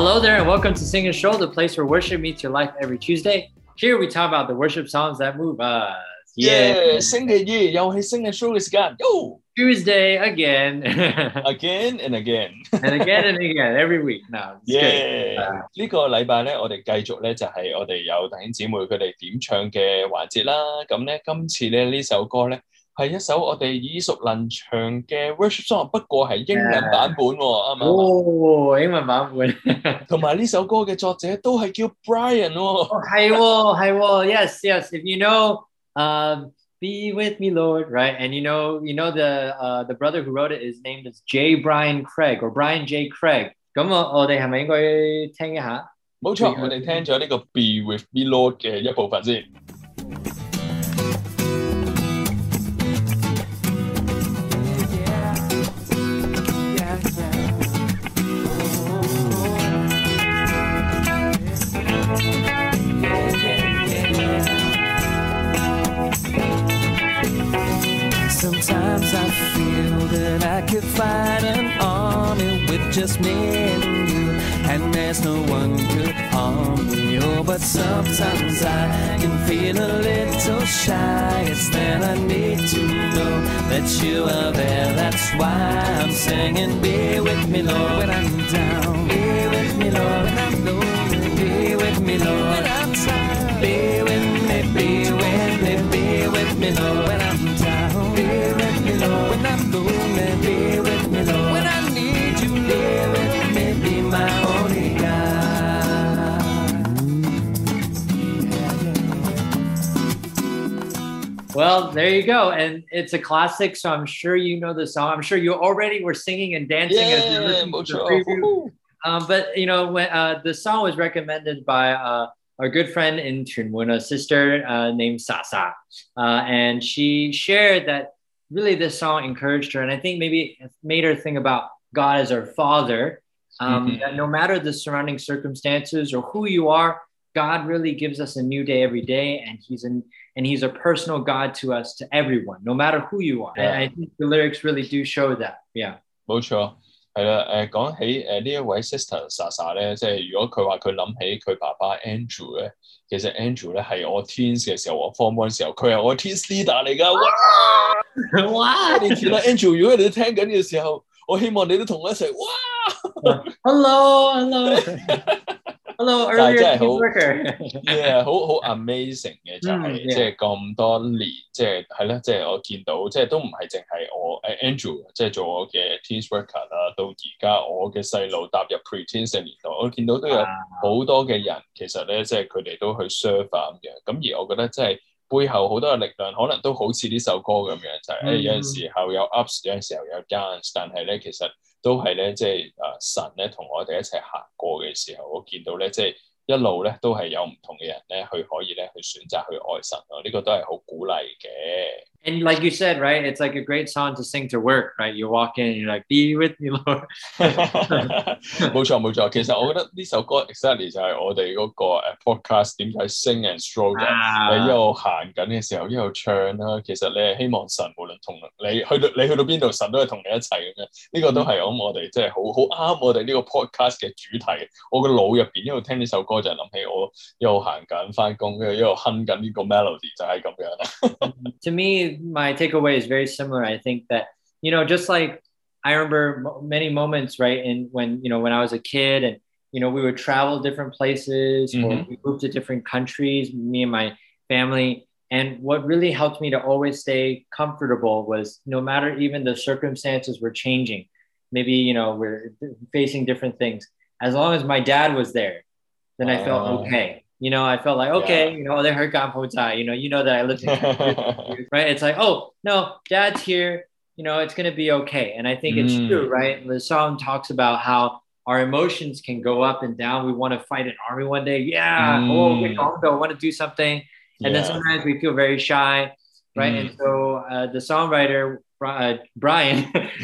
Hello there, and welcome to Sing and Stroll, the place where worship meets your life every Tuesday. Here we talk about the worship songs that move us. Yeah, yeah sing the sing and show is gone. Yo, Tuesday again, again and again, and again and again every week now. Yeah，呢個禮拜咧，我哋繼續咧就係我哋有弟兄姊妹佢哋點唱嘅環節啦。咁咧今次咧呢首歌咧。係一首我哋耳熟能詳嘅 worship song，不過係英文版本喎，啱唔啱？哦，英文版本。同埋呢首歌嘅作者都係叫 Brian 喎。哦，係喎，係喎，yes, yes. If you know, uh, "Be with Me, Lord," right, and you know, you know the uh, the brother who wrote it is named as J. Brian Craig or Brian J. Craig. 咁我我哋係咪應該聽一下？冇錯，我哋聽咗呢個 Be with Me Lord 嘅一部分先。 just me and you, and there's no one could harm you. But sometimes I can feel a little shy. It's then I need to know that you are there. That's why I'm singing, Be with me, Lord, when I'm down. Be with me, Lord, when I'm lonely. Be with me, Lord, Well, there you go, and it's a classic, so I'm sure you know the song. I'm sure you already were singing and dancing as you Yeah，listened to the preview. Um, but you know, when uh, the song was recommended by uh, our good friend in Chunmun, a sister uh, named Sasa, uh, and she shared that really this song encouraged her, and I think maybe it made her think about God as her Father. Um, Mhm. That no matter the surrounding circumstances or who you are, God really gives us a new day every day, and He's an and He's a personal God to us, to everyone, no matter who you are. And I think the lyrics really do show that. Yeah. 冇错，系啦。诶讲起诶呢一位 sister Sasa 咧，即系如果佢话佢谂起佢爸爸 Andrew 咧，其实 Andrew 咧系我 teens 嘅时候，我 form one 时候，佢系我 teens leader 嚟㗎。哇！哇你见啦，Andrew，如果你都听紧嘅时候，我希望你都同我一齐。哇！ Hello, hello, hello, 但係 earlier 真係好 team worker. yeah，好好 amazing 嘅就係、嗯即係咁多年，即係係啦，即係我見到，即係都唔係淨係我誒 Andrew，即係做我嘅 teens worker 啦，到而家我嘅細路踏入 pre-teens 嘅年代，我見到都有好多嘅人，其實咧即係佢哋都去 serve 啊咁樣，咁而我覺得即係背後好多嘅力量，可能都好似呢首歌咁樣，就係、誒、嗯有陣時候有 ups，有陣時候有 downs，但係咧其實 都係咧即係誒神咧同我哋一齊行過嘅時候，我見到咧即係。一路咧都係有唔同嘅人咧，去可以咧去選擇去愛神咯，呢、個都係好鼓勵嘅。 And like you said, right? It's like a great song to sing to work, right? You walk in and you're like, be with me, Lord. 冇错冇错，其实我觉得呢首歌 exactly 就系我哋嗰个诶 podcast 点解 sing and stroll 嘅。你一啊路行紧嘅时候，一路唱啦。其实你系希望神无论同你去到你去到边度，神都系同你一齐咁样。呢、个都系我谂我哋即系好好啱我哋呢个 podcast 嘅主题。我个脑入边一路听呢首歌就系谂起我一路行紧翻工，跟住一路哼紧呢个 melody 就系咁样啦。 to me, my takeaway is very similar. I think that, you know, just like I remember many moments, right? And when, you know, when I was a kid and, you know, we would travel different places or Mhm. we moved to different countries, me and my family. And what really helped me to always stay comfortable was no matter even the circumstances were changing, maybe, you know, we're facing different things. As long as my dad was there, then I felt Ah. okay. You know, I felt like, okay, Yeah. you know, they heard Gampotai, you know, you know that I lived in right? It's like, oh no, dad's here. You know, it's gonna be okay. And I think it's Mm. true, right? The song talks about how our emotions can go up and down. We want to fight an army one day. Yeah. Oh, Mm. we want to do something. And then sometimes we feel very shy, right? Mm. And so uh, the songwriter uh, Brian,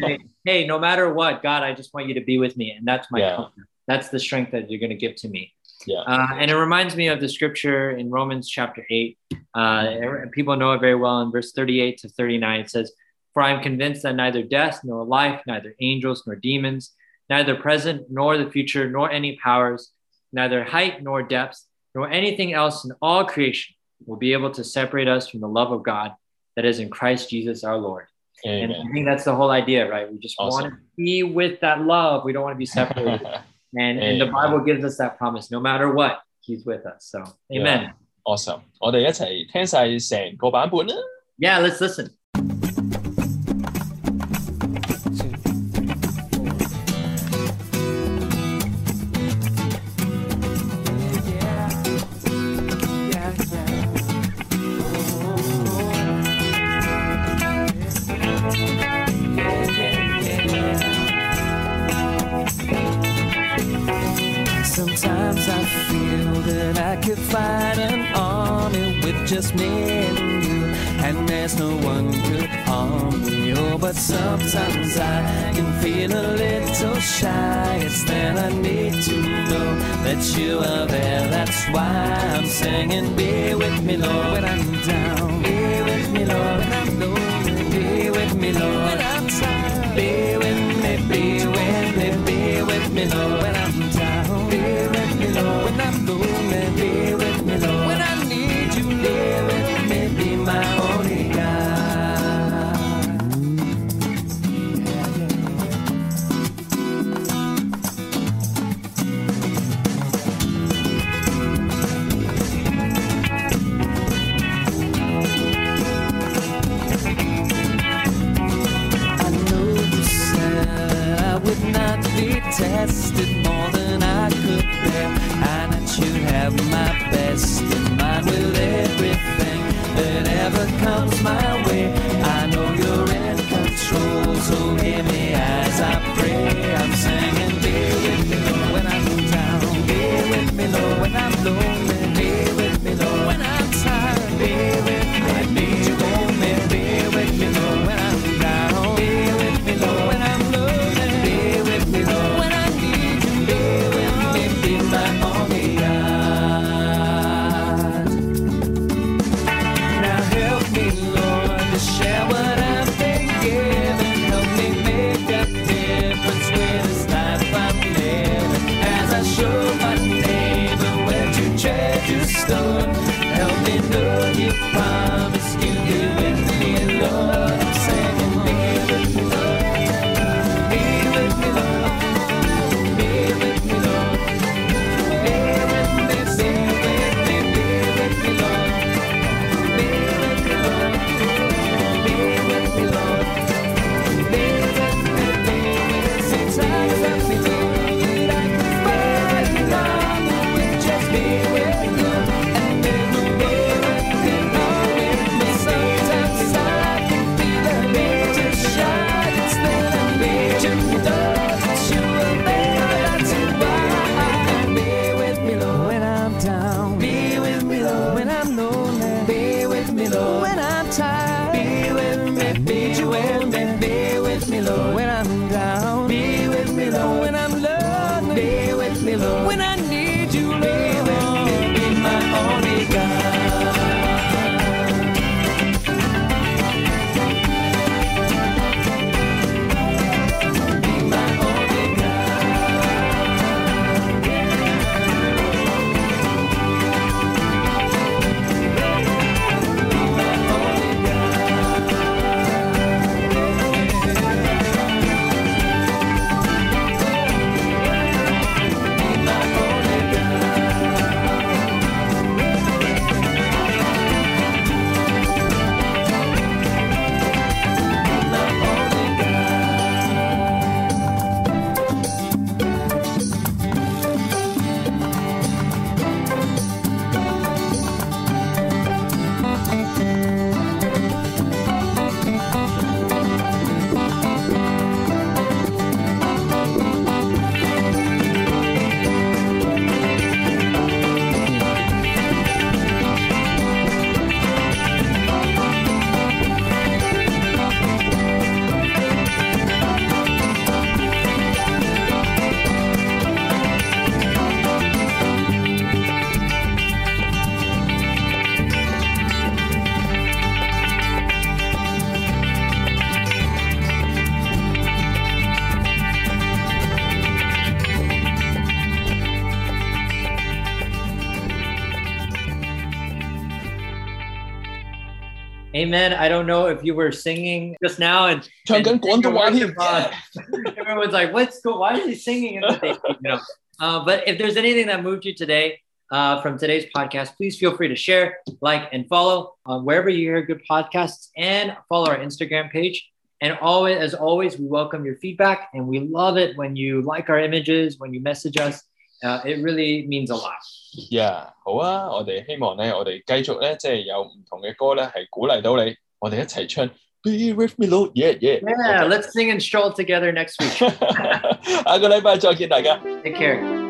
say, hey, no matter what, God, I just want you to be with me, and that's my Yeah. comfort. That's the strength that you're going to give to me. Yeah. Uh, and it reminds me of the scripture in Romans chapter 8. Uh, people know it very well in verse 38 to 39. It says, For I am convinced that neither death nor life, neither angels nor demons, neither present nor the future, nor any powers, neither height nor depth, nor anything else in all creation will be able to separate us from the love of God that is in Christ Jesus our Lord. Amen. And I think that's the whole idea, right? We just Awesome. want to be with that love. We don't want to be separated. and, and the Amen. Bible gives us that promise no matter what, He's with us. So, amen. awesome，我哋一齐听晒成个版本啦。 Yeah, let's listen. Could fight an army with just me and you, and there's no one could harm you. Oh, but sometimes I can feel a little shy. It's then I need to know that you are there. That's why I'm singing, Be with me, Lord, have my best in mind with everything that ever comes my way. Treasure store. Help me know amen. I don't know if you were singing just now and, and yeah. everyone's like, what's go? Why is he singing? You know? Uh, but if there's anything that moved you today uh, from today's podcast, please feel free to share, like, and follow uh, wherever you hear good podcasts and follow our Instagram page. And always, as always, we welcome your feedback and we love it when you like our images, when you message us. Uh, it really means a lot. Yeah，好啊！我哋希望咧，我哋繼續咧，即係有唔同嘅歌咧，係鼓勵到你，我哋一齊唱 Be with me, Lord, yeah, yeah。 Yeah, let's sing and stroll together next week. 下個禮拜再見大家。 Take care.